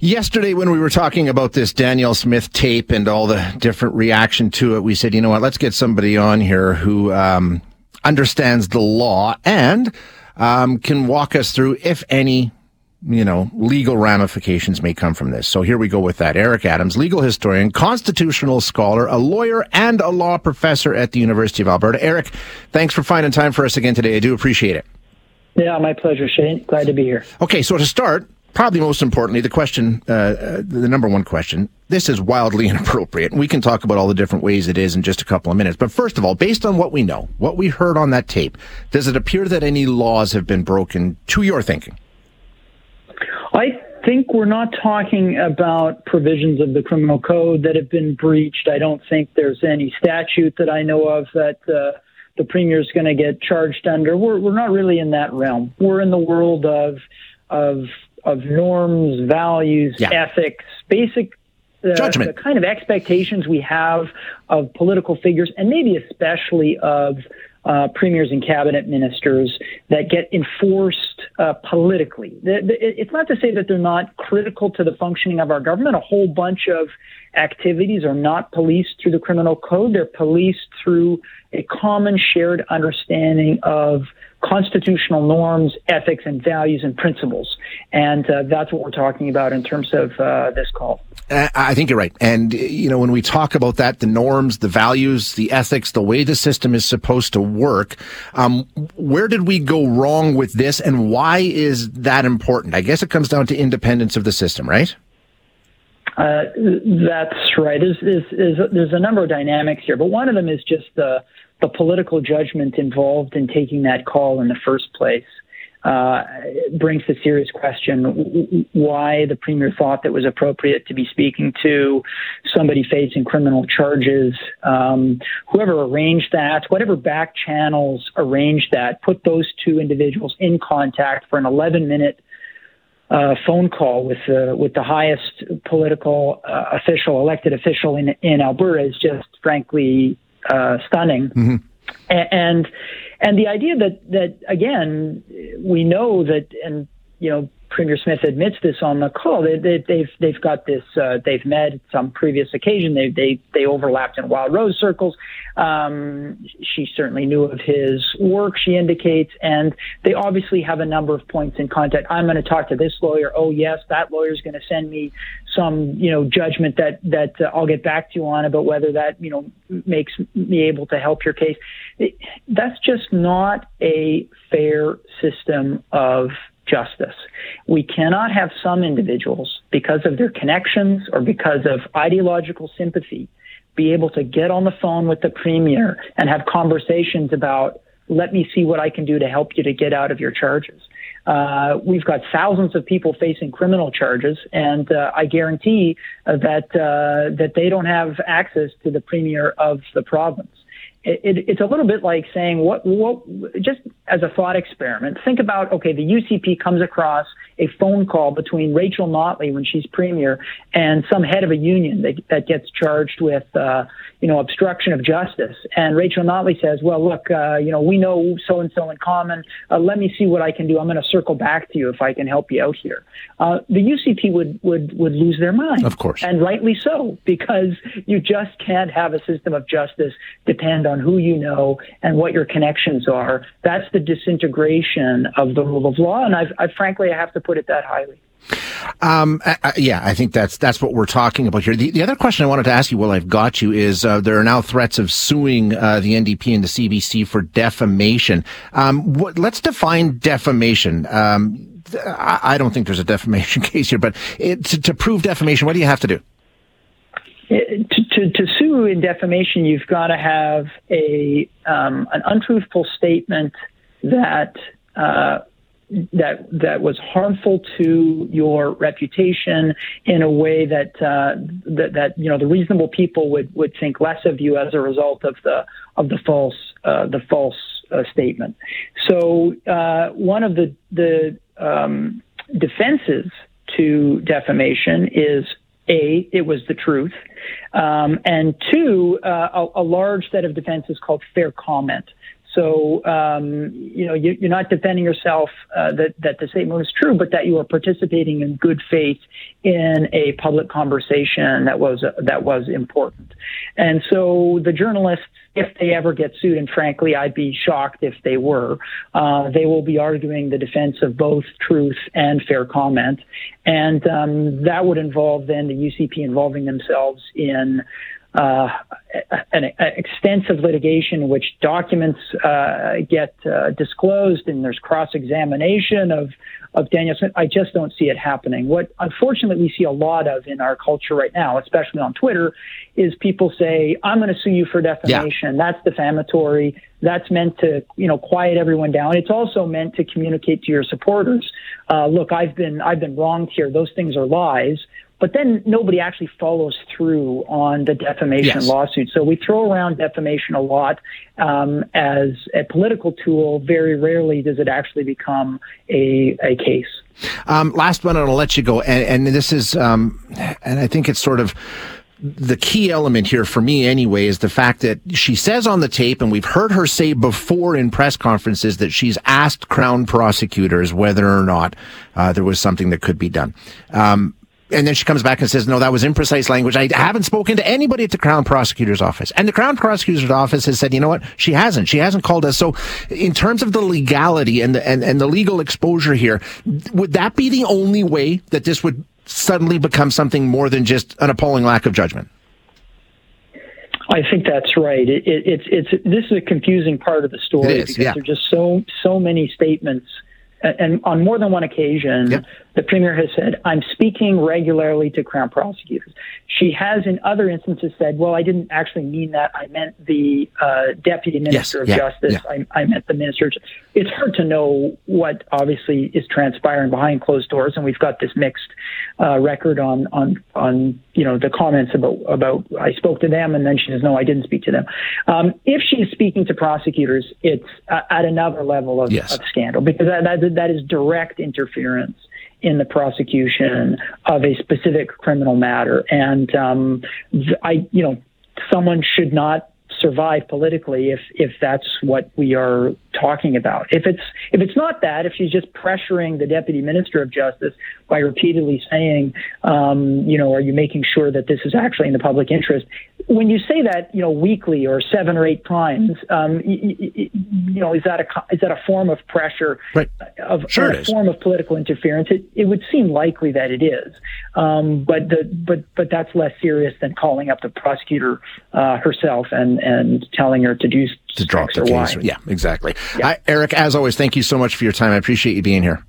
Yesterday, when we were talking about this Danielle Smith tape and all the different reaction to it, we said, you know what, let's get somebody on here who um, understands the law and um, can walk us through, if any, you know, legal ramifications may come from this. So here we go with that. Eric Adams, legal historian, constitutional scholar, a lawyer, and a law professor at the University of Alberta. Eric, thanks for finding time for us again today. I do appreciate it. Yeah, my pleasure, Shane. Glad to be here. Okay, so to start, probably most importantly, the question, uh, uh, the number one question, this is wildly inappropriate. We can talk about all the different ways it is in just a couple of minutes. But first of all, based on what we know, what we heard on that tape, does it appear that any laws have been broken to your thinking? I think we're not talking about provisions of the criminal code that have been breached. I don't think there's any statute that I know of that uh, the premier is going to get charged under. We're, we're not really in that realm. We're in the world of of of norms, values, yeah. ethics, basic the, Judgment. the kind of expectations we have of political figures, and maybe especially of uh, premiers and cabinet ministers that get enforced uh, politically. The, the, it's not to say that they're not critical to the functioning of our government. A whole bunch of activities are not policed through the criminal code. They're policed through a common shared understanding of constitutional norms, ethics, and values and principles. And uh, that's what we're talking about in terms of uh, this call. I think you're right. And, you know, when we talk about that, the norms, the values, the ethics, the way the system is supposed to work, um, where did we go wrong with this and why is that important? I guess it comes down to independence of the system, right? Uh, that's right. There's, there's, there's, a number of dynamics here, but one of them is just the the political judgment involved in taking that call in the first place uh, brings the serious question why the premier thought that was appropriate to be speaking to somebody facing criminal charges. Um, whoever arranged that, whatever back channels arranged that, put those two individuals in contact for an 11 minute uh, phone call with the with the highest political uh, official, elected official in in Alberta is just frankly uh, stunning. Mm-hmm. And and the idea that that again we know that and you know Premier Smith admits this on the call. They, they, they've they've got this. Uh, they've met some previous occasion. They they they overlapped in Wildrose circles. Um, she certainly knew of his work. She indicates, and they obviously have a number of points in contact. I'm going to talk to this lawyer. Oh yes, that lawyer is going to send me some you know judgment that that uh, I'll get back to you on about whether that you know makes me able to help your case. It, that's just not a fair system of justice. We cannot have some individuals, because of their connections or because of ideological sympathy, be able to get on the phone with the premier and have conversations about, let me see what I can do to help you to get out of your charges. Uh, we've got thousands of people facing criminal charges, and uh, I guarantee that uh, that they don't have access to the premier of the province it, it, it's a little bit like saying what what just as a thought experiment. Think about okay, the UCP comes across a phone call between Rachel Notley when she's premier and some head of a union that, that gets charged with uh, you know obstruction of justice. And Rachel Notley says, "Well, look, uh, you know we know so and so in common. Uh, let me see what I can do. I'm going to circle back to you if I can help you out here." Uh, the UCP would would would lose their mind, of course, and rightly so, because you just can't have a system of justice depend on who you know and what your connections are. That's the disintegration of the rule of law, and I've, I frankly I have to put it that highly. Um, I, yeah, I think that's that's what we're talking about here. The, the other question I wanted to ask you, while I've got you, is uh, there are now threats of suing uh, the NDP and the CBC for defamation. Um, what, let's define defamation. Um, I, I, don't think there's a defamation case here, but it, to, to prove defamation, what do you have to do? It, to, to, to, sue in defamation, you've got to have a um, an untruthful statement that uh, that that was harmful to your reputation in a way that uh, that, that you know the reasonable people would, would think less of you as a result of the of the false uh, the false uh, statement. So uh, one of the the um, defenses to defamation is a, it was the truth. Um, and two, uh, a, a, large set of defenses called fair comment. So, um, you know, you, are not defending yourself uh, that, that the statement was true, but that you are participating in good faith in a public conversation that was, uh, that was important. And so the journalists, if they ever get sued, and frankly, I'd be shocked if they were, uh, they will be arguing the defense of both truth and fair comment. And um, that would involve then the UCP involving themselves in uh, an, an, extensive litigation in which documents uh, get uh, disclosed and there's cross examination of, of Danielle Smith. I just don't see it happening. What unfortunately we see a lot of in our culture right now, especially on Twitter, is people say, I'm going to sue you for defamation. Yeah. That's defamatory. That's meant to, you know, quiet everyone down. It's also meant to communicate to your supporters, uh, look, I've been, I've been wronged here. Those things are lies. But then nobody actually follows through on the defamation yes. lawsuit. So we throw around defamation a lot um, as a political tool. Very rarely does it actually become a, a case. Um, last one, and I'll let you go. And, and this is, um, and I think it's sort of the key element here for me anyway is the fact that she says on the tape, and we've heard her say before in press conferences that she's asked Crown prosecutors whether or not uh, there was something that could be done. Um, and then she comes back and says, no, that was imprecise language. I haven't spoken to anybody at the Crown Prosecutor's Office. And the Crown Prosecutor's Office has said, you know what? She hasn't. She hasn't called us. So in terms of the legality and the, and, and the legal exposure here, would that be the only way that this would suddenly become something more than just an appalling lack of judgment? I think that's right. It, it, it's it's this is a confusing part of the story because yeah. there are just so so many statements, and, on more than one occasion, yeah the premier has said, I'm speaking regularly to Crown prosecutors. She has, in other instances, said, Well, I didn't actually mean that. I meant the uh, deputy minister yes, of yeah, justice. Yeah. I, I, meant the minister. It's hard to know what obviously is transpiring behind closed doors, and we've got this mixed uh, record on on on you know the comments about about I spoke to them, and then she says, No, I didn't speak to them. Um, if she's speaking to prosecutors, it's uh, at another level of, yes. of scandal because that, that that is direct interference in the prosecution of a specific criminal matter. And um, I, you know, someone should not survive politically if if that's what we are talking about. If it's if it's not that, if she's just pressuring the deputy minister of justice by repeatedly saying, um, you know, are you making sure that this is actually in the public interest? When you say that, you know, weekly or seven or eight times, um, you, you, know, is that a is that a form of pressure right. of sure a form of political interference? It, it would seem likely that it is, um, but the, but but that's less serious than calling up the prosecutor uh, herself and and telling her to do to drop the case. Yeah, exactly. Yeah. I, Eric, as always, thank you so much for your time. I appreciate you being here.